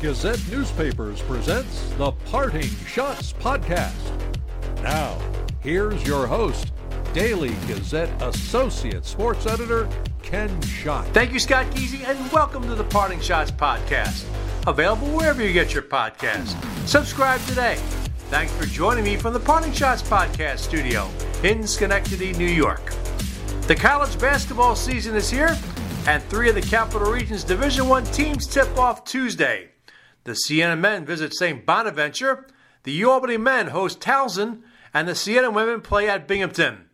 Gazette Newspapers presents the Parting Schotts Podcast. Now, here's your host, Daily Gazette Associate Sports Editor, Ken Schott. Thank you, Scott Geezy, and welcome to the Parting Schotts Podcast. Available wherever you get your podcasts. Subscribe today. Thanks for joining me from the Parting Schotts Podcast studio in Schenectady, New York. The college basketball season is here, and three of the Capital Region's Division One teams tip off Tuesday. The Siena men visit St. Bonaventure, the Albany men host Towson, and the Siena women play at Binghamton.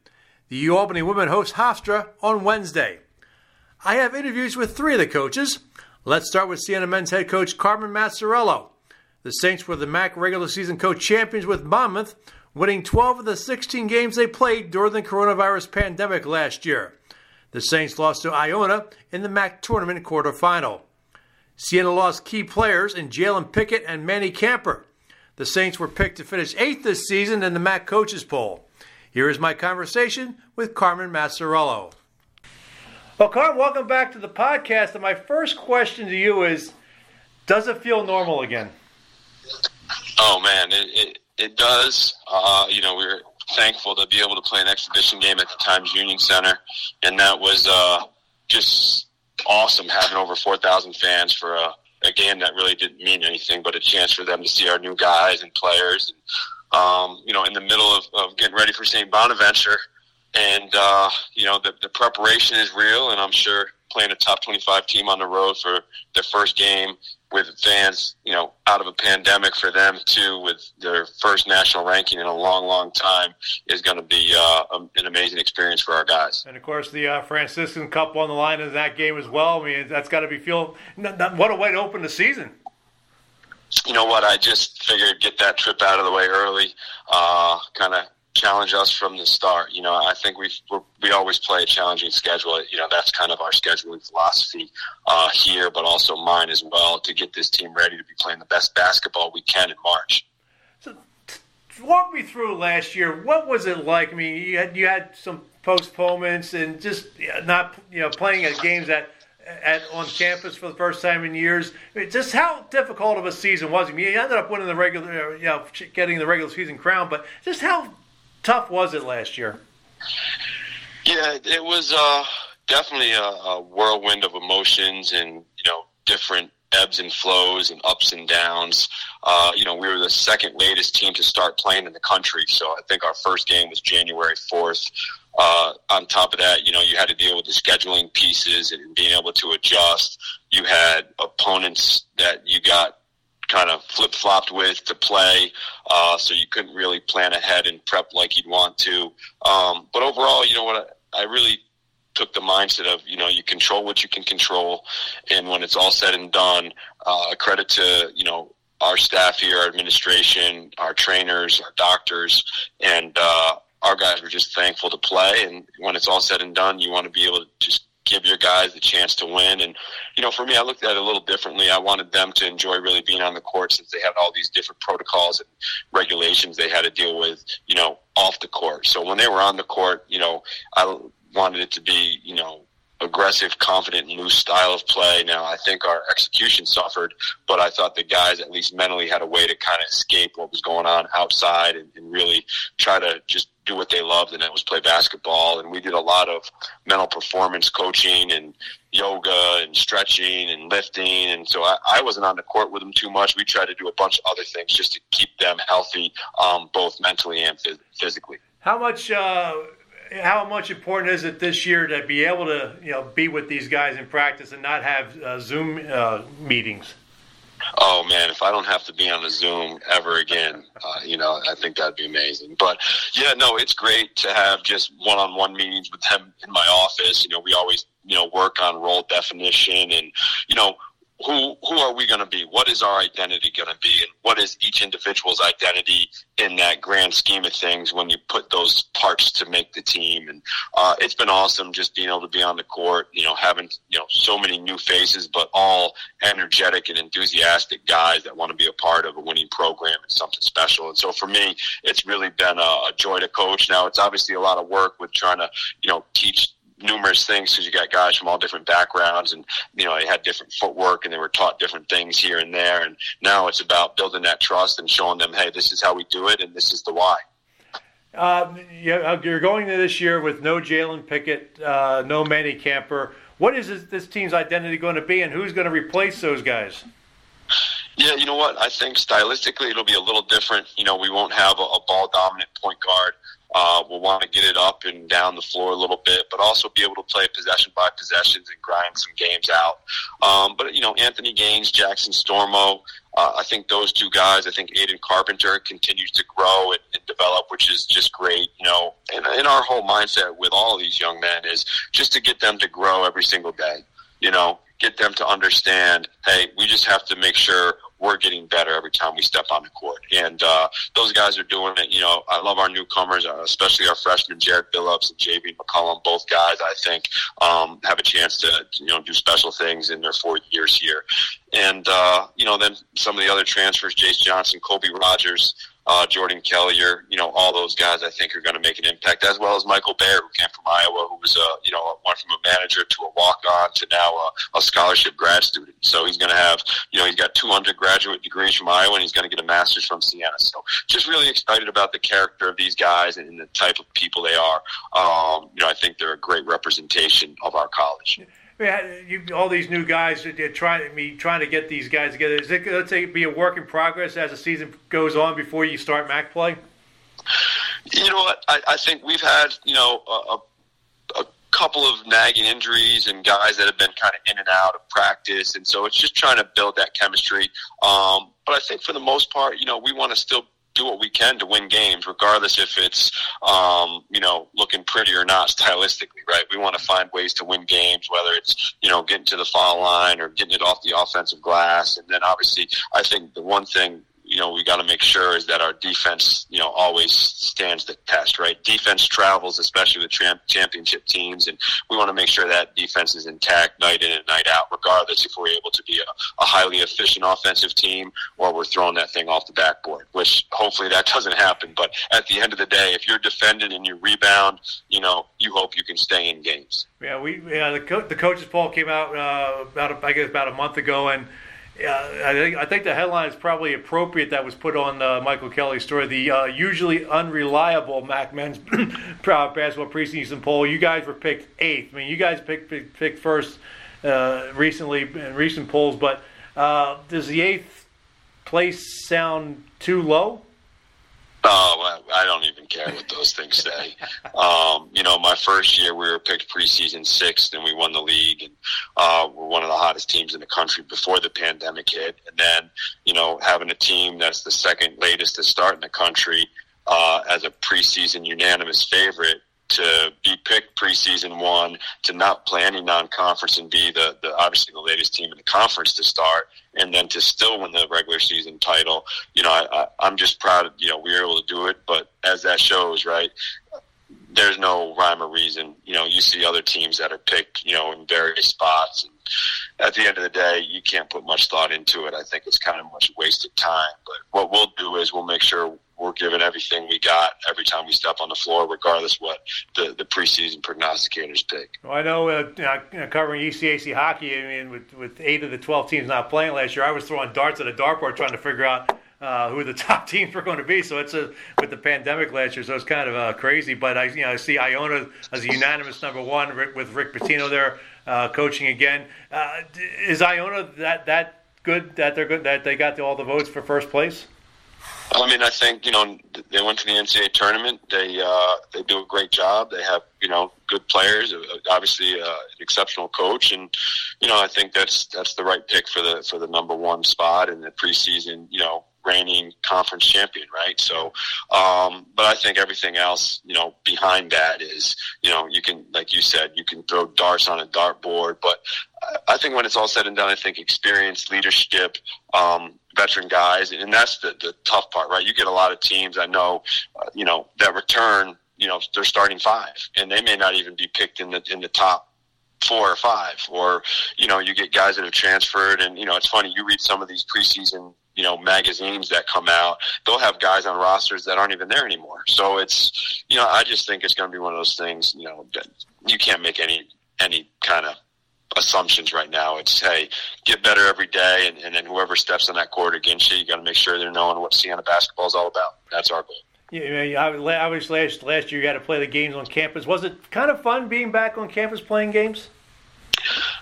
The Albany women host Hofstra on Wednesday. I have interviews with three of the coaches. Let's start with Siena men's head coach Carmen Maciariello. The Saints were the MAAC regular season co champions with Monmouth, winning 12 of the 16 games they played during the coronavirus pandemic last year. The Saints lost to Iona in the MAAC tournament quarterfinal. Siena lost key players in Jalen Pickett and Manny Camper. The Saints were picked to finish eighth this season in the MAAC coaches poll. Here is my conversation with Carmen Maciariello. Well, Carmen, welcome back to the podcast. And my first question to you is Does it feel normal again? Oh, man, it, it, it does. Uh, you know, we are thankful to be able to play an exhibition game at the Times Union Center. And that was uh, just awesome having over 4,000 fans for a, a game that really didn't mean anything, but a chance for them to see our new guys and players. And, um, you know, in the middle of, of getting ready for St. Bonaventure. And, uh, you know, the, the preparation is real, and I'm sure playing a top 25 team on the road for their first game with fans, you know, out of a pandemic for them too, with their first national ranking in a long, long time, is going to be uh, an amazing experience for our guys. And of course, the uh, Franciscan Cup on the line in that game as well. I mean, that's got to be feel. What a way to open the season. You know what? I just figured get that trip out of the way early, uh, kind of challenge us from the start. You know, I think we we always play a challenging schedule. You know, that's kind of our scheduling philosophy uh, here, but also mine as well to get this team ready to be playing the best basketball we can in March. So, walk me through last year. What was it like? I mean, you had you had some postponements and just not you know playing at games at. At, on campus for the first time in years. I mean, just how difficult of a season was it? Mean, you ended up winning the regular, you know, getting the regular season crown, but just how tough was it last year? Yeah, it was uh, definitely a, a, whirlwind of emotions and you know different ebbs and flows and ups and downs. Uh, you know, we were the second latest team to start playing in the country, so I think our first game was January fourth. Uh, on top of that, you know, you had to deal with the scheduling pieces and being able to adjust. You had opponents that you got kind of flip flopped with to play, uh, so you couldn't really plan ahead and prep like you'd want to. Um, but overall, you know what? I, really took the mindset of you know you control what you can control, and when it's all said and done, uh, credit to you know our staff here, our administration, our trainers, our doctors, and uh, our guys were just thankful to play. And when it's all said and done, you want to be able to just give your guys the chance to win. And, you know, for me, I looked at it a little differently. I wanted them to enjoy really being on the court since they had all these different protocols and regulations they had to deal with, you know, off the court. So when they were on the court, you know, I wanted it to be, you know, aggressive, confident, loose style of play. Now, I think our execution suffered, but I thought the guys at least mentally had a way to kind of escape what was going on outside and, and really try to just do what they loved, and that was play basketball. And we did a lot of mental performance coaching and yoga and stretching and lifting. And so I, I wasn't on the court with them too much. We tried to do a bunch of other things just to keep them healthy, um, both mentally and phys- physically. How much? Uh how much important is it this year to be able to you know be with these guys in practice and not have uh, Zoom uh, meetings? Oh man, if I don't have to be on a Zoom ever again, uh, you know, I think that'd be amazing. But yeah, no, it's great to have just one-on-one meetings with them in my office. You know, we always you know work on role definition and you know who who are we going to be? What is our identity going to be, and what is each individual's identity in that grand scheme of things when you put those parts to make the team? And uh, it's been awesome just being able to be on the court. You know, having you know so many new faces, but all energetic and enthusiastic guys that want to be a part of a winning program and something special. And so for me, it's really been a, a joy to coach. Now it's obviously a lot of work with trying to you know teach numerous things because you got guys from all different backgrounds and you know they had different footwork and they were taught different things here and there and now it's about building that trust and showing them hey this is how we do it and this is the why uh, you're going to this year with no Jalen Pickett, uh, no Manny Camper. What is this, this team's identity going to be, and who's going to replace those guys? Yeah, you know what? I think stylistically it'll be a little different. You know, we won't have a, a ball dominant point guard. Uh, we'll want to get it up and down the floor a little bit, but also be able to play possession by possessions and grind some games out. Um, but you know, Anthony Gaines, Jackson Stormo, uh, I think those two guys. I think Aiden Carpenter continues to grow and, and develop, which is just great. You know, and, and our whole mindset with all these young men is just to get them to grow every single day. You know, get them to understand, hey, we just have to make sure we're getting better every time we step on the court. And uh, those guys are doing it. You know, I love our newcomers, uh, especially our freshmen, Jared Billups and JV McCollum. Both guys, I think, um, have a chance to you know do special things in their four years here. And uh, you know, then some of the other transfers, Jace Johnson, Colby Rogers uh, Jordan Kellier, you know, all those guys I think are going to make an impact, as well as Michael Baird, who came from Iowa, who was, a, you know, went from a manager to a walk-on to now a, a scholarship grad student. So he's going to have, you know, he's got two undergraduate degrees from Iowa, and he's going to get a master's from Siena. So just really excited about the character of these guys and the type of people they are. Um, you know, I think they're a great representation of our college. Yeah, you, all these new guys are trying me trying to get these guys together. Is it let's say be a work in progress as the season goes on before you start MAAC play? You know what? I, I think we've had you know a, a couple of nagging injuries and guys that have been kind of in and out of practice, and so it's just trying to build that chemistry. Um, but I think for the most part, you know, we want to still do what we can to win games, regardless if it's um, you know looking pretty or not stylistically, right? We want to find ways to win games, whether it's you know getting to the foul line or getting it off the offensive glass, and then obviously I think the one thing you know we got to make sure is that our defense you know always stands the test right defense travels especially with championship teams and we want to make sure that defense is intact night in and night out regardless if we're able to be a, a highly efficient offensive team or we're throwing that thing off the backboard which hopefully that doesn't happen but at the end of the day if you're defending and you rebound you know you hope you can stay in games yeah we yeah the, co- the coaches poll came out uh, about a, I guess about a month ago and yeah, I think I think the headline is probably appropriate. That was put on uh, Michael Kelly's story. The uh, usually unreliable MAAC men's basketball preseason poll. You guys were picked eighth. I mean, you guys picked picked, picked first uh, recently in recent polls. But uh, does the eighth place sound too low? Oh, I don't even care what those things say. Um, you know, my first year we were picked preseason sixth, and we won the league, and uh, we're one of the hottest teams in the country before the pandemic hit. And then, you know, having a team that's the second latest to start in the country uh, as a preseason unanimous favorite to be picked preseason one, to not play any non-conference and be the, the obviously the latest team in the conference to start, and then to still win the regular season title. You know, I, I, am just proud. Of, you know, we were able to do it. But as that shows, right, there's no rhyme or reason. You know, you see other teams that are picked, you know, in various spots. And at the end of the day, you can't put much thought into it. I think it's kind of much wasted time. But what we'll do is we'll make sure we're giving everything we got every time we step on the floor, regardless what the, the preseason prognosticators pick. Well, I know, uh, know, covering ECAC hockey, I mean, with, with eight of the 12 teams not playing last year, I was throwing darts at a dartboard trying to figure out uh, who the top teams were going to be. So it's a, with the pandemic last year, so it's kind of uh, crazy. But I, you know, I see Iona as a unanimous number one with Rick Pitino there uh, coaching again. Uh, is Iona that that good that they're good that they got all the votes for first place? I mean, I think you know they went to the NCAA tournament. They uh, they do a great job. They have you know good players, uh, obviously uh, an exceptional coach, and you know I think that's that's the right pick for the for the number one spot in the preseason. You know, reigning conference champion, right? So, um, but I think everything else, you know, behind that is, you know, you can, like you said, you can throw darts on a dartboard, but I think when it's all said and done, I think experience, leadership, um, veteran guys, and that's the, the tough part, right? You get a lot of teams I know, uh, you know, that return, you know, they're starting five, and they may not even be picked in the in the top four or five, or you know, you get guys that have transferred, and you know, it's funny. You read some of these preseason, you know, magazines that come out. They'll have guys on rosters that aren't even there anymore. So it's, you know, I just think it's going to be one of those things. You know, you can't make any any kind of assumptions right now. It's hey, get better every day, and, and then whoever steps on that court against you, you got to make sure they're knowing what Siena basketball is all about. That's our goal. Yeah, obviously last last year you got to play the games on campus. Was it kind of fun being back on campus playing games?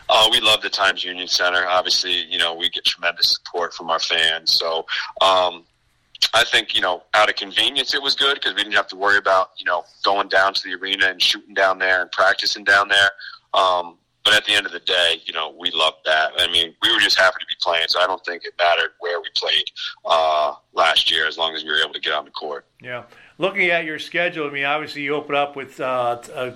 Uh, we love the Times Union Center. Obviously, you know we get tremendous support from our fans. So um, I think you know out of convenience it was good because we didn't have to worry about you know going down to the arena and shooting down there and practicing down there. Um, but at the end of the day, you know, we loved that. I mean, we were just happy to be playing, so I don't think it mattered where we played uh, last year as long as we were able to get on the court. Yeah. Looking at your schedule, I mean, obviously you open up with uh, a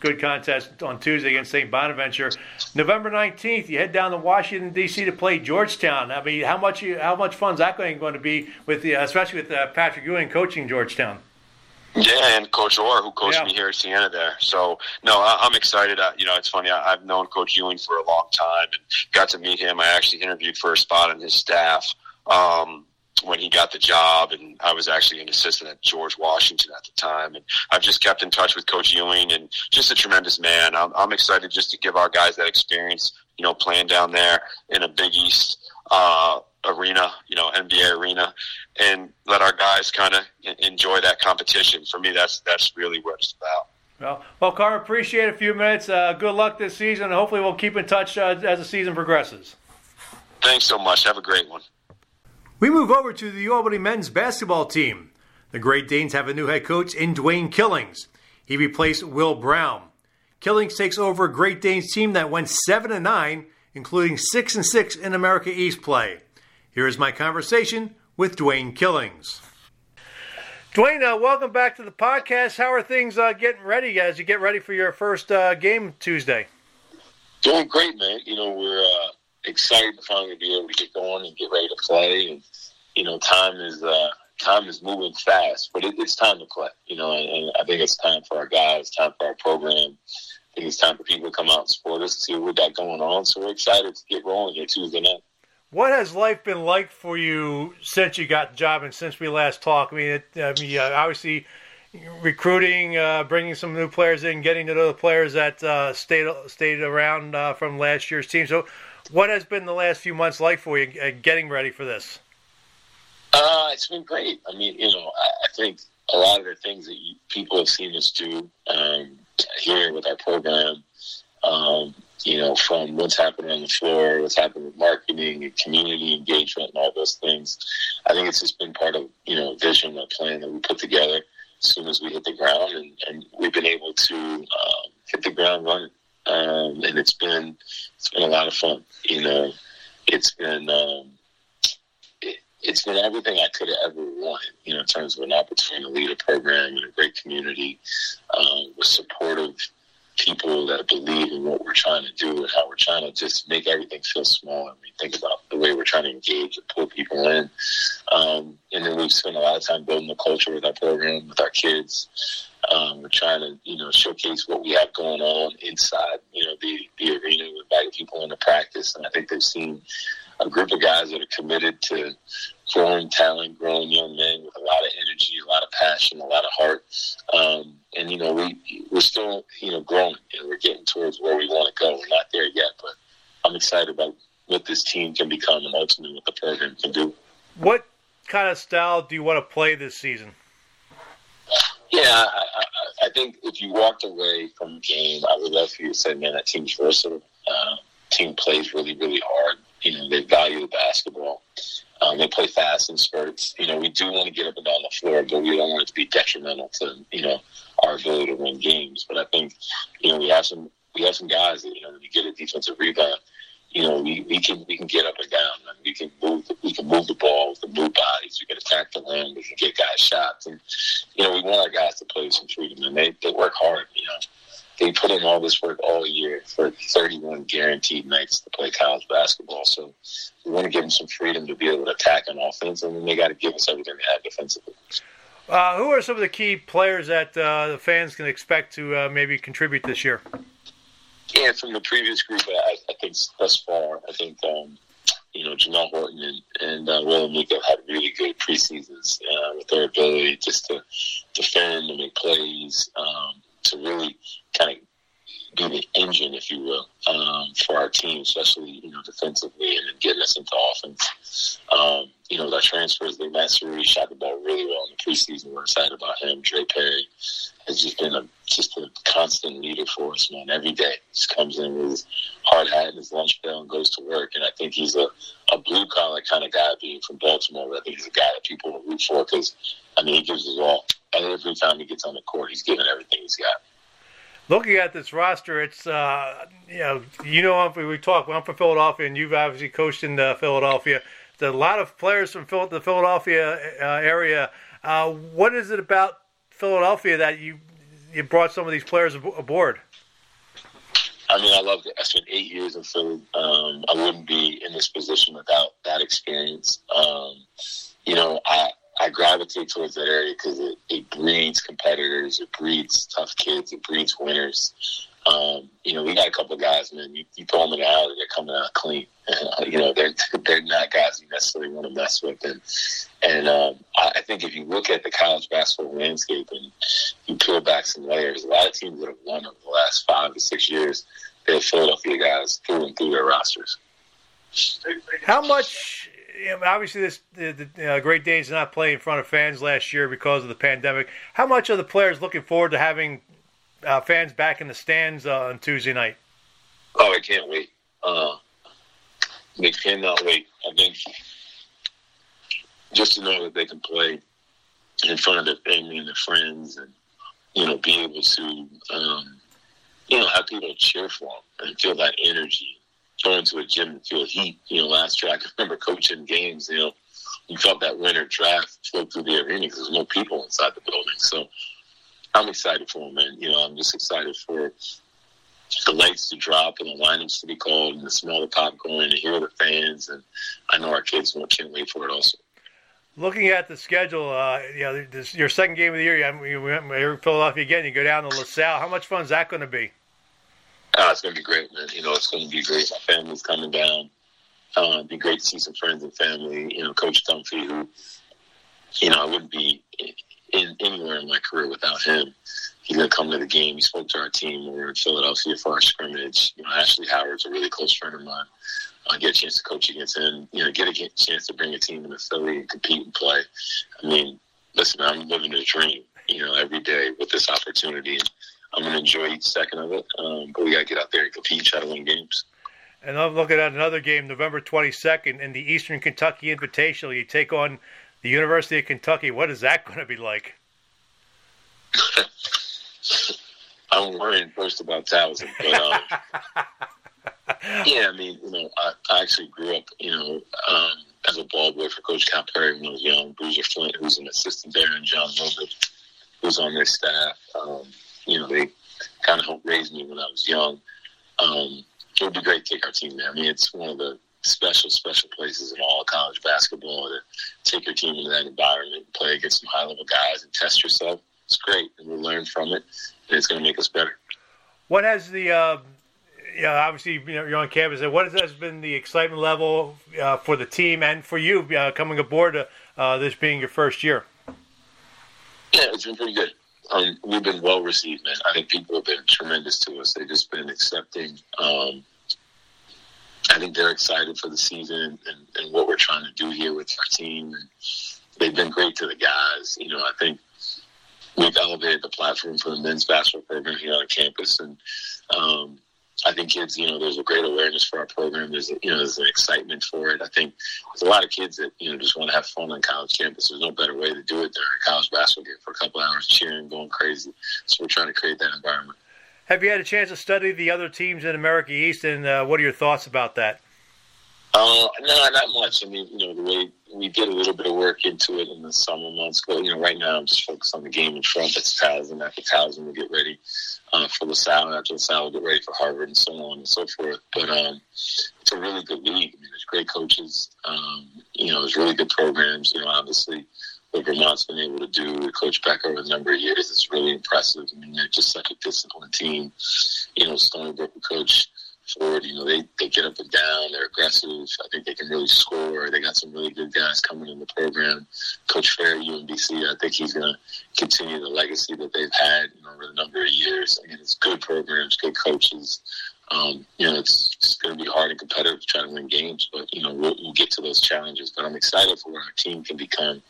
good contest on Tuesday against St. Bonaventure. November 19th, you head down to Washington, D.C. to play Georgetown. I mean, how much how much fun is that going to be, with the, especially with uh, Patrick Ewing coaching Georgetown? Yeah, and Coach Orr, who coached yeah. me here at Siena there. So, no, I, am excited. Uh, you know, it's funny. I, have known Coach Ewing for a long time and got to meet him. I actually interviewed for a spot on his staff um, when he got the job, and I was actually an assistant at George Washington at the time. And I've just kept in touch with Coach Ewing, and just a tremendous man. I'm, I'm excited just to give our guys that experience, you know, playing down there in a Big East uh, arena, you know, NBA arena, and let our guys kind of enjoy that competition. For me, that's that's really what it's about. Well, well, Carr, appreciate a few minutes. Uh, good luck this season, and hopefully we'll keep in touch uh, as the season progresses. Thanks so much. Have a great one. We move over to the Albany men's basketball team. The Great Danes have a new head coach in Dwayne Killings. He replaced Will Brown. Killings takes over a Great Danes team that went seven and nine, including six and six in America East play. Here is my conversation with Dwayne Killings. Dwayne, uh, welcome back to the podcast. How are things uh, getting ready as you get ready for your first uh, game Tuesday? Doing great, man. You know, we're uh, excited to finally be able to get going and get ready to play. And you know, time is uh, time is moving fast, but it, it's time to play. You know, and, and, I think it's time for our guys, time for our program. I think it's time for people to come out and support us and see what we got going on. So we're excited to get rolling here Tuesday night. What has life been like for you since you got the job and since we last talked? I mean, it, I mean uh, obviously recruiting, uh, bringing some new players in, getting to know the players that uh, stayed stayed around uh, from last year's team. So, what has been the last few months like for you, getting ready for this? Uh, it's been great. I mean, you know, I, I think a lot of the things that you, people have seen us do um, here with our program. Um, you know, from what's happening on the floor, what's happening with marketing and community engagement and all those things. I think it's just been part of, you know, vision, a plan that we put together as soon as we hit the ground and, and we've been able to um, hit the ground running. Um, and it's been, it's been a lot of fun. You know, it's been, um, it, it's been everything I could have ever wanted, you know, in terms of an opportunity to lead a program in a great community, um, with supportive people that believe in what we're trying to do and how we're trying to just make everything feel small. And we think about the way we're trying to engage and pull people in. Um, and then we've spent a lot of time building the culture with our program, with our kids. Um, we're trying to, you know, showcase what we have going on inside, you know, the, the arena. We're inviting people into practice. And I think they've seen a group of guys that are committed to growing talent, growing young men with a lot of energy, a lot of passion, a lot of heart. Um, and you know, we we're still you know growing and we're getting towards where we want to go. We're not there yet, but I'm excited about what this team can become and ultimately what the program can do. What kind of style do you want to play this season? Yeah, I, I, I think if you walked away from the game, I would love for you to say, "Man, that team's versatile. Uh, team plays really, really hard. You know, they value the basketball. Um, they play fast in spurts. You know, we do want to get up and down the floor, but we don't want it to be detrimental to you know our ability to win games. You know we have some we have some guys that you know when you get a defensive rebound, you know we, we can we can get up and down and we can move the, we can move the ball with the move bodies. We can attack the rim. We can get guys shots, and you know we want our guys to play some freedom and they they work hard. You know they put in all this work all year for 31 guaranteed nights to play college basketball. So we want to give them some freedom to be able to attack on offense, and then they got to give us everything. Uh, who are some of the key players that uh, the fans can expect to uh, maybe contribute this year? Yeah, from the previous group, I, I think thus far, I think um, you know Jamel Horton and, and uh, Will have had really good preseasons uh, with their ability just to defend and make plays um, to really kind of be the engine, if you will, um, for our team, especially you know defensively and getting us into offense. Um, you know, our transfers, they Matsuri shot the ball really well in the preseason. We're excited about him. Dre Perry has just been a just a constant leader for us, man. Every day, He just comes in with his hard hat and his lunch bell and goes to work. And I think he's a, a blue collar kind of guy, being from Baltimore. I think he's a guy that people root for because I mean he gives his all. And every time he gets on the court, he's giving everything he's got looking at this roster, it's uh, you know you know I'm, we talk. I'm from Philadelphia, and you've obviously coached in uh, Philadelphia. There's a lot of players from Phil- the Philadelphia uh, area. Uh, what is it about Philadelphia that you you brought some of these players ab- aboard? I mean, I love it. I spent eight years in Philly. Um, I wouldn't be in this position without that experience. Um, you know, I I gravitate towards that area because it, it breeds competitors, it breeds tough kids, it breeds winners. Um, you know, we got a couple of guys, man. You, you throw them in the alley, they're coming out clean. You know, they're they're not guys you necessarily want to mess with. And and um, I, I think if you look at the college basketball landscape and you peel back some layers, a lot of teams that have won over the last five to six years, they're Philadelphia guys through and through their rosters. How much obviously this the, the uh, Great Danes did not play in front of fans last year because of the pandemic. How much are the players looking forward to having uh, fans back in the stands uh, on Tuesday night? Oh, I can't wait. Uh, they cannot wait. I think just to know that they can play in front of their family and their friends, and you know, be able to um, you know have people cheer for them and feel that energy go into a gym and feel heat. You know, last year I can remember coaching games. You know, you felt that winter draft flow through the arena because there's no people inside the building. So I'm excited for them, man. You know, I'm just excited for the lights to drop and the lineups to be called and the smell of popcorn and hear the fans. And I know our kids won't can't wait for it also. Looking at the schedule, uh, you know, this, your second game of the year, you went to Philadelphia again. You go down to La Salle. How much fun is that going to be? Uh, it's going to be great, man. You know, it's going to be great. My family's coming down. Uh, it'd be great to see some friends and family. You know, Coach Dunphy, who, you know, I wouldn't be in, anywhere in my career without him. He's to come to the game. He spoke to our team. We were in Philadelphia for our scrimmage. You know, Ashley Howard's a really close friend of mine. I get a chance to coach against him. You know, get a chance to bring a team into Philly and compete and play. I mean, listen, I'm living a dream. You know, every day with this opportunity. And, I'm going to enjoy each second of it. Um, but we got to get out there and compete, try to win games. And I'm looking at another game, November 22nd, in the Eastern Kentucky Invitational. You take on the University of Kentucky. What is that going to be like? I'm worrying first about Towson, but um, yeah, I mean, you know, I, I actually grew up, you know, um, as a ball boy for Coach Cal Perry when I was young. Bruiser Flint, who's an assistant there, and John Wilbert, who's on their staff. Um, you know, they kind of helped raise me when I was young. Um, it would be great to take our team there. I mean, it's one of the special, special places in all college basketball to take your team into that environment, and play against some high level guys, and test yourself. It's great, and we'll learn from it, and it's going to make us better. What has the uh, yeah, obviously you know, you're on campus. What has been the excitement level uh, for the team and for you uh, coming aboard? Uh, this being your first year. Yeah, it's been pretty good um, we've been well received, man. I think people have been tremendous to us. They've just been accepting. Um, I think they're excited for the season and, and, what we're trying to do here with our team. And they've been great to the guys. You know, I think we've elevated the platform for the men's basketball program here on campus, and um, I think kids, you know, there's a great awareness for our program. There's, you know, there's an excitement for it. I think there's a lot of kids that, you know, just want to have fun on college campus. There's no better way to do it than a college basketball game for a couple hours cheering, going crazy. So we're trying to create that environment. Have you had a chance to study the other teams in America East, and uh, what are your thoughts about that? Uh, no, not much. I mean, you know, the way we did a little bit of work into it in the summer months, but you know, right now I'm just focused on the game in front. That's Towson. After Towson, we'll get ready uh, for La Salle. After La Salle, we'll get ready for Harvard, and so on and so forth. But um, it's a really good league. I mean, there's great coaches. Um, you know, there's really good programs. You know, obviously what Vermont's been able to do with Coach Becker over a number of years is really impressive. I mean, they're just such a disciplined team. You know, Stony Brook Coach Ford, you know, they, they get up and down, they're aggressive. I think they can really score. They got some really good guys coming in the program. Coach Ferry UMBC, I think he's going to continue the legacy that they've had you know, over a number of years. I mean, it's good programs, good coaches um, you know, it's, it's going to be hard and competitive trying to win games, but, you know, we'll, we'll get to those challenges. But I'm excited for where our team can become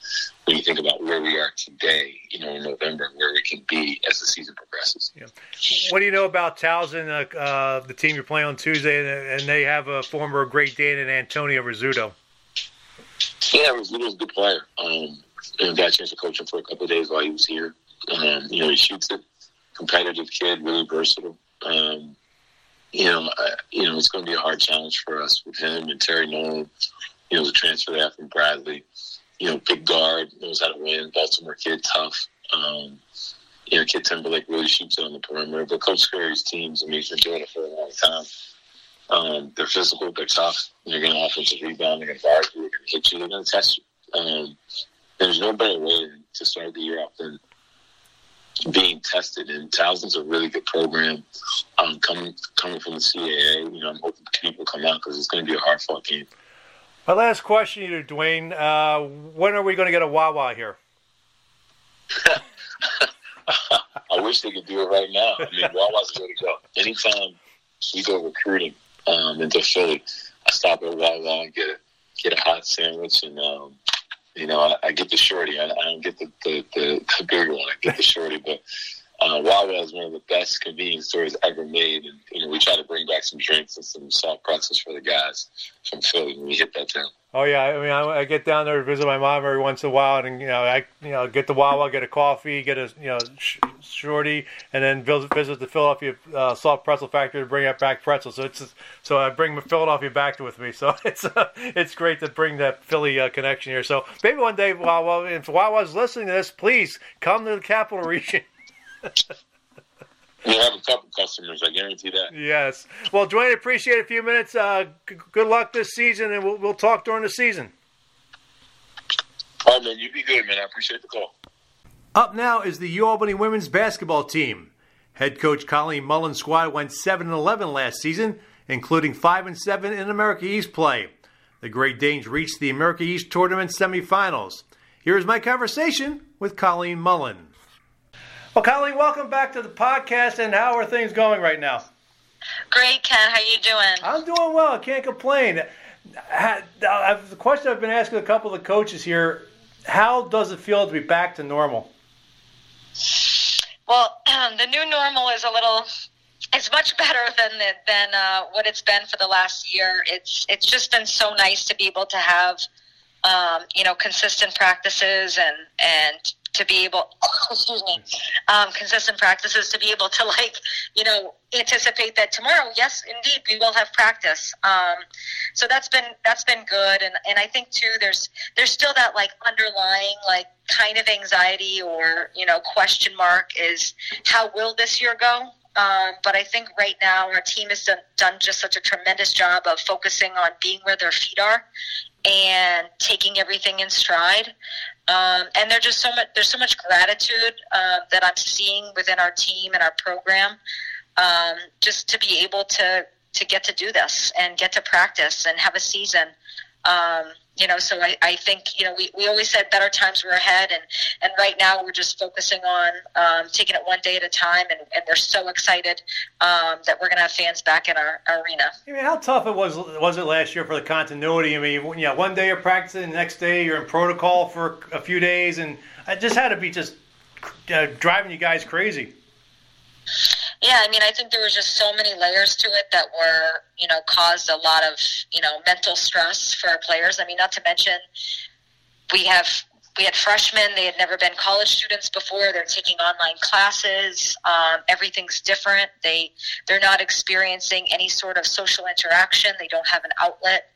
when you think about where we are today, you know, in November, where we can be as the season progresses. Yeah. What do you know about Towson, uh, uh, the team you're playing on Tuesday, and, and they have a former Great Dane and Antonio Rizzuto? Yeah, Rizzuto's a good player. Um, and got a chance to coach him for a couple of days while he was here. Um, you know, he shoots it. Competitive kid, really versatile. Um, you know, uh, you know, it's going to be a hard challenge for us with him and Terry Nolan. You know, the transfer there from Bradley. You know, big guard knows how to win. Baltimore kid, tough. Um, you know, Kid Timberlake really shoots it on the perimeter. But Coach Skerry's teams, I mean, he's been doing it for a long time. Um, they're physical, they're tough. They're going to offensive rebound. They're going to guard you. They're going to hit you. They're going to test you. Um, there's no better way to start the year off than being tested. And Towson's a really good program. Um, coming coming from the CAA, you know, I'm hoping people come out because it's going to be a hard fought game. My last question to you, Dwayne. Uh, when are we going to get a Wawa here? I wish they could do it right now. I mean, Wawa's the way to go. Anytime we go recruiting um, into Philly, I stop at Wawa and get a get a hot sandwich and um, you know, I, I get the shorty. I, I don't get the, the, the, the bigger one. I get the shorty, but uh, Wawa is one of the best convenience stores ever made. And, you know, we try to bring back some drinks and some soft pretzels for the guys from Philly when we hit that town. Oh yeah, I mean, I, I, get down there to visit my mom every once in a while, and you know, I you know get the Wawa, get a coffee, get a you know sh- shorty, and then visit, visit the Philadelphia uh, soft pretzel factory to bring up back pretzels. So it's so I bring Philadelphia back with me. So it's uh, it's great to bring that Philly uh, connection here. So maybe one day, Wawa, if Wawa's listening to this, please come to the capital region. We'll have a couple customers, I guarantee that. Yes. Well, Dwayne, appreciate a few minutes. Uh, g- good luck this season, and we'll, we'll talk during the season. All right, man. You be good, man. I appreciate the call. Up now is the UAlbany women's basketball team. Head coach Colleen Mullen's squad went 7 11 last season, including 5 and 7 in America East play. The Great Danes reached the America East tournament semifinals. Here's my conversation with Colleen Mullen. Well, Colleen, welcome back to the podcast. And how are things going right now? Great, Ken. How are you doing? I'm doing well. I can't complain. The question I've been asking a couple of the coaches here: How does it feel to be back to normal? Well, um, the new normal is a little. It's much better than the, than uh, what it's been for the last year. It's it's just been so nice to be able to have, um, you know, consistent practices and and to be able, excuse me, um, consistent practices to be able to like, you know, anticipate that tomorrow, yes, indeed, we will have practice. Um, so that's been that's been good, and and I think too, there's there's still that like underlying like kind of anxiety or you know question mark is how will this year go? Um, but I think right now our team has done, done just such a tremendous job of focusing on being where their feet are and taking everything in stride. Um, and there's just so much there's so much gratitude uh, that I'm seeing within our team and our program, um, just to be able to to get to do this and get to practice and have a season. Um, you know, so I, I think, you know, we, we always said better times were ahead. And, and right now we're just focusing on um, taking it one day at a time. And, and we're so excited um, that we're going to have fans back in our, our arena. I mean, how tough it was was it last year for the continuity? I mean, you know, one day you're practicing, the next day you're in protocol for a few days. And it just had to be just uh, driving you guys crazy. Yeah, I mean, I think there was just so many layers to it that were, you know, caused a lot of, you know, mental stress for our players. I mean, not to mention we have we had freshmen; they had never been college students before. They're taking online classes. Um, everything's different. They they're not experiencing any sort of social interaction. They don't have an outlet.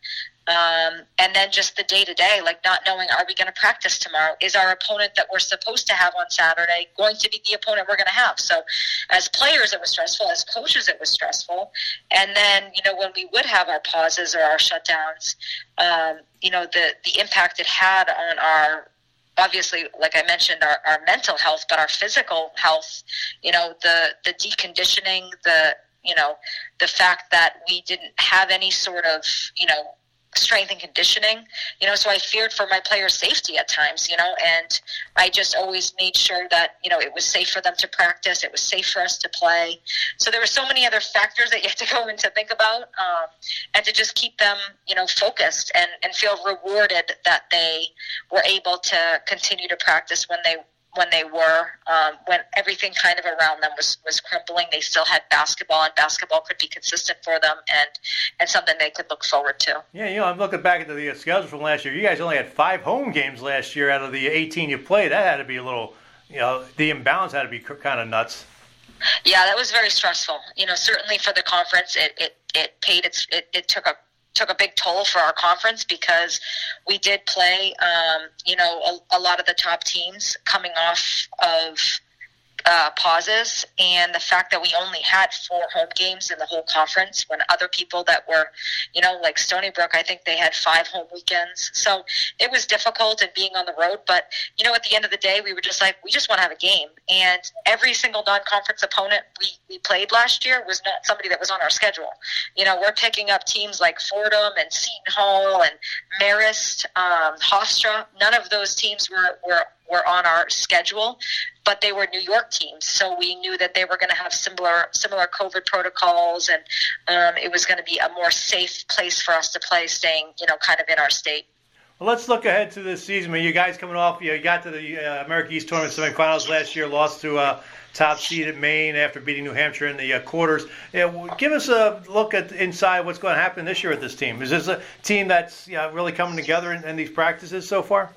Um, and then just the day to day, like not knowing, are we going to practice tomorrow? Is our opponent that we're supposed to have on Saturday going to be the opponent we're going to have? So, as players, it was stressful. As coaches, it was stressful. And then, you know, when we would have our pauses or our shutdowns, um, you know, the the impact it had on our obviously like i mentioned our, our mental health but our physical health you know the the deconditioning the you know the fact that we didn't have any sort of you know strength and conditioning, you know, so I feared for my players' safety at times, you know, and I just always made sure that, you know, it was safe for them to practice, it was safe for us to play. So there were so many other factors that you had to go into think about um, and to just keep them, you know, focused and, and feel rewarded that they were able to continue to practice when they when they were um, when everything kind of around them was was crumbling they still had basketball and basketball could be consistent for them and and something they could look forward to. Yeah you know i'm looking back at the schedule from last year. You guys only had five home games last year out of the 18 you played. That had to be a little you know the imbalance had to be kind of nuts. Yeah that was very stressful. You know certainly for the conference it it, it paid its it, it took a took a big toll for our conference because we did play, um, you know, a, a, lot of the top teams coming off of uh, pauses and the fact that we only had four home games in the whole conference when other people that were, you know, like Stony Brook, I think they had five home weekends. So it was difficult and being on the road. But, you know, at the end of the day, we were just like, we just want to have a game. And every single non conference opponent we, we played last year was not somebody that was on our schedule. You know, we're picking up teams like Fordham and Seton Hall and Marist, um, Hofstra. None of those teams were, were were on our schedule, but they were New York teams, so we knew that they were going to have similar similar COVID protocols, and um, it was going to be a more safe place for us to play, staying you know kind of in our state. Well, let's look ahead to this season. I mean, you guys coming off, you got to the uh, America East Tournament semifinals last year, lost to uh, top seed at Maine after beating New Hampshire in the uh, quarters. Yeah, give us a look at inside what's going to happen this year with this team. Is this a team that's you know, really coming together in, in these practices so far?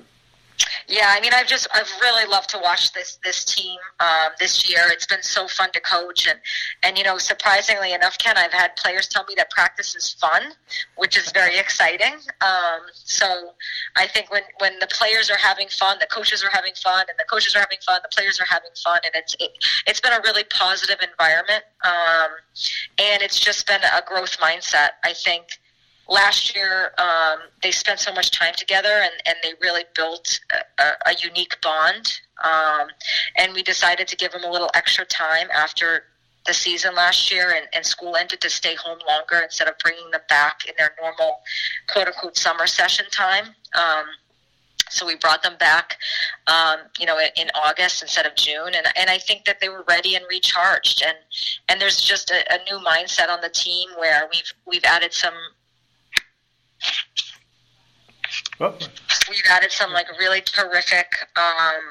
Yeah, I mean, I've just I've really loved to watch this this team um, this year. It's been so fun to coach, and and you know, surprisingly enough, Ken, I've had players tell me that practice is fun, which is very exciting. Um, so I think when when the players are having fun, the coaches are having fun, and the coaches are having fun, the players are having fun, and it's it, it's been a really positive environment, um, and it's just been a growth mindset. I think last year um, they spent so much time together and, and they really built a, a, unique bond. Um, and we decided to give them a little extra time after the season last year and, and school ended to stay home longer instead of bringing them back in their normal quote unquote summer session time. Um, so we brought them back, um, you know, in, in, August instead of June, and and I think that they were ready and recharged, and and there's just a, a new mindset on the team where we've we've added some Oh. We've added some like really terrific, um,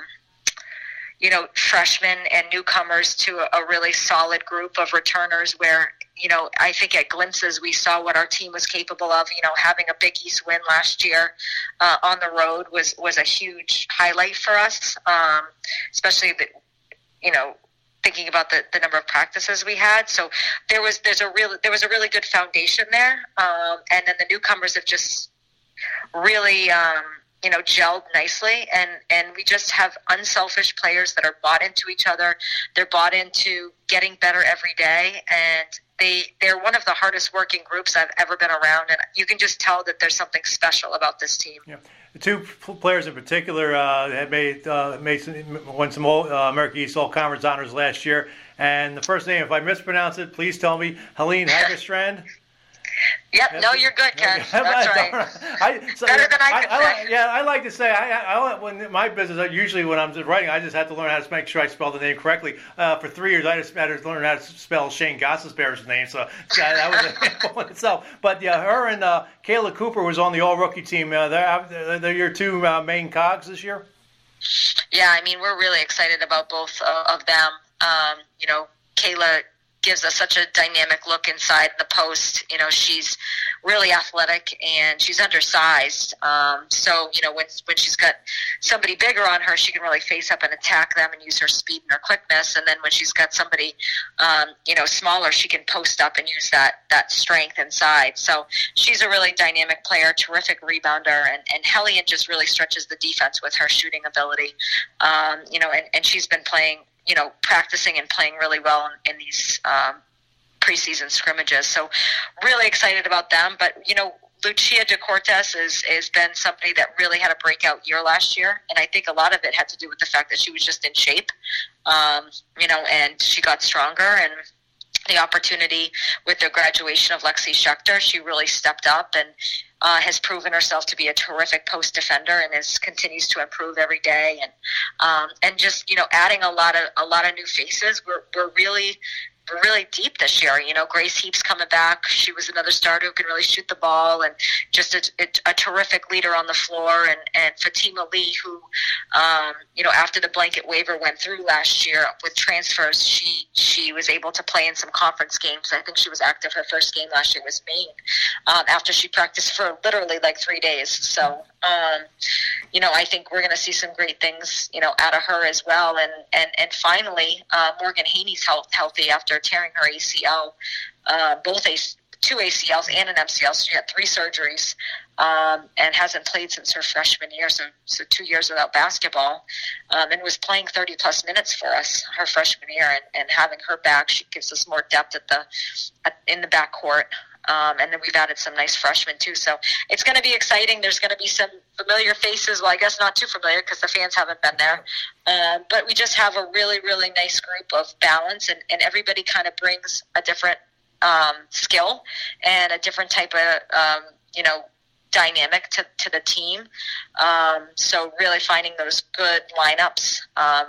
you know, freshmen and newcomers to a, a really solid group of returners. Where you know, I think at glimpses we saw what our team was capable of. You know, having a Big East win last year uh, on the road was was a huge highlight for us, um, especially the, you know thinking about the, the number of practices we had. So there was there's a real there was a really good foundation there, um, and then the newcomers have just really um, you know gelled nicely, and and we just have unselfish players that are bought into each other. They're bought into getting better every day, and they they're one of the hardest working groups I've ever been around, and you can just tell that there's something special about this team. Yeah. The two players in particular uh, had made uh, made some, won some all, uh, America East All Conference honors last year, and the first name, if I mispronounce it, please tell me, Helene Haegerstrand. Yep. No, you're good, Ken. That's right. I, so, Better than I, I, I Yeah, I like to say I, I, when my business usually when I'm writing, I just have to learn how to make sure I spell the name correctly. Uh, for three years, I just had to learn how to spell Shane Gostisbehere's name, so yeah, that was a handful in itself. But yeah, her and uh, Kayla Cooper was on the All Rookie team. Uh, they're, they're your two uh, main cogs this year. Yeah, I mean we're really excited about both uh, of them. Um, you know, Kayla gives us such a dynamic look inside the post. You know, she's really athletic and she's undersized. Um, so you know, when when she's got somebody bigger on her, she can really face up and attack them and use her speed and her quickness. And then when she's got somebody um, you know smaller, she can post up and use that that strength inside. So she's a really dynamic player, terrific rebounder, and and Helene just really stretches the defense with her shooting ability. Um, you know, and, and she's been playing you know, practicing and playing really well in, in these um, preseason scrimmages. So, really excited about them. But you know, Lucia de Cortes is has been somebody that really had a breakout year last year, and I think a lot of it had to do with the fact that she was just in shape, um, you know, and she got stronger and. The opportunity with the graduation of Lexi Schechter, she really stepped up and uh, has proven herself to be a terrific post defender and is continues to improve every day and um, and just you know adding a lot of a lot of new faces. We're we're really really deep this year. You know, Grace Heaps coming back. She was another starter who can really shoot the ball and just a, a, a terrific leader on the floor. And, and Fatima Lee, who, um, you know, after the blanket waiver went through last year with transfers, she she was able to play in some conference games. I think she was active. Her first game last year was Maine um, after she practiced for literally like three days. So um, you know, I think we're going to see some great things, you know, out of her as well. And and and finally, uh, Morgan Haney's health, healthy after tearing her ACL, uh, both a two ACLs and an MCL. So she had three surgeries um, and hasn't played since her freshman year. So so two years without basketball, um, and was playing 30 plus minutes for us her freshman year. And, and having her back, she gives us more depth at the at, in the backcourt. Um, and then we've added some nice freshmen too. So it's going to be exciting. There's going to be some familiar faces. Well, I guess not too familiar because the fans haven't been there. Um, but we just have a really, really nice group of balance, and, and everybody kind of brings a different um, skill and a different type of, um, you know, dynamic to, to the team. Um, so really finding those good lineups um,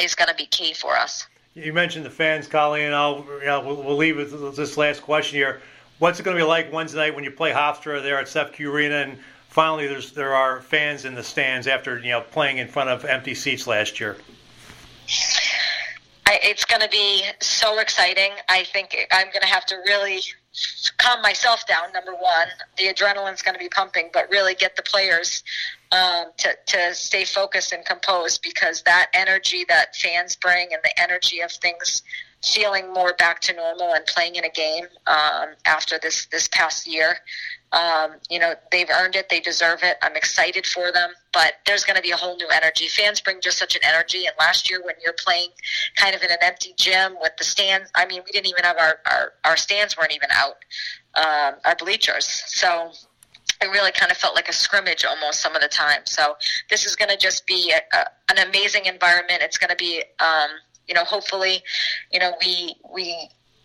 is going to be key for us. You mentioned the fans, Colleen. I'll you know, we'll, we'll leave with this last question here what's it going to be like Wednesday night when you play Hofstra there at CEFCU Arena and finally there's there are fans in the stands after you know playing in front of empty seats last year? I, it's going to be so exciting. I think I'm going to have to really calm myself down. Number one, the adrenaline's going to be pumping, but really get the players um, to to stay focused and composed because that energy that fans bring and the energy of things feeling more back to normal and playing in a game um, after this this past year. Um, you know, they've earned it. They deserve it. I'm excited for them. But there's going to be a whole new energy. Fans bring just such an energy. And last year, when you're playing kind of in an empty gym with the stands, I mean, we didn't even have our, our, our stands weren't even out, um, our bleachers. So it really kind of felt like a scrimmage almost some of the time. So this is going to just be a, a, an amazing environment. It's going to be, um, you know, hopefully, you know, we we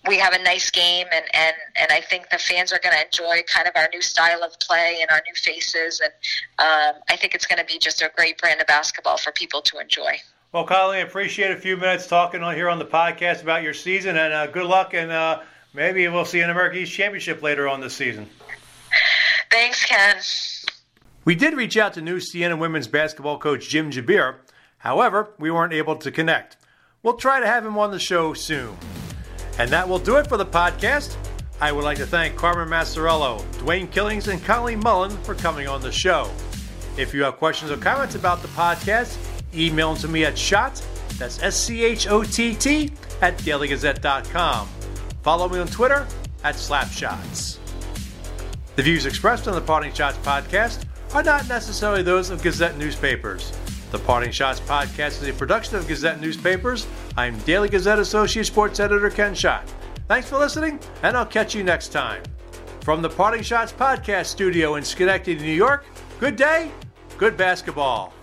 we have a nice game and, and, and I think the fans are going to enjoy kind of our new style of play and our new faces and um, I think it's going to be just a great brand of basketball for people to enjoy. Well, Colleen, appreciate a few minutes talking on here on the podcast about your season and uh, good luck and uh, maybe we'll see an American East Championship later on this season. Thanks, Ken. We did reach out to new Siena women's basketball coach Jim Jabir. However, we weren't able to connect. We'll try to have him on the show soon. And that will do it for the podcast. I would like to thank Carmen Maciariello, Dwayne Killings, and Colleen Mullen for coming on the show. If you have questions or comments about the podcast, email them to me at shot, that's S C H O T T, at dailygazette.com. Follow me on Twitter at slapshots. The views expressed on the Parting Schotts podcast are not necessarily those of Gazette newspapers. The Parting Schotts podcast is a production of Gazette Newspapers. I'm Daily Gazette Associate Sports Editor Ken Schott. Thanks for listening, and I'll catch you next time. From the Parting Schotts podcast studio in Schenectady, New York, good day, good basketball.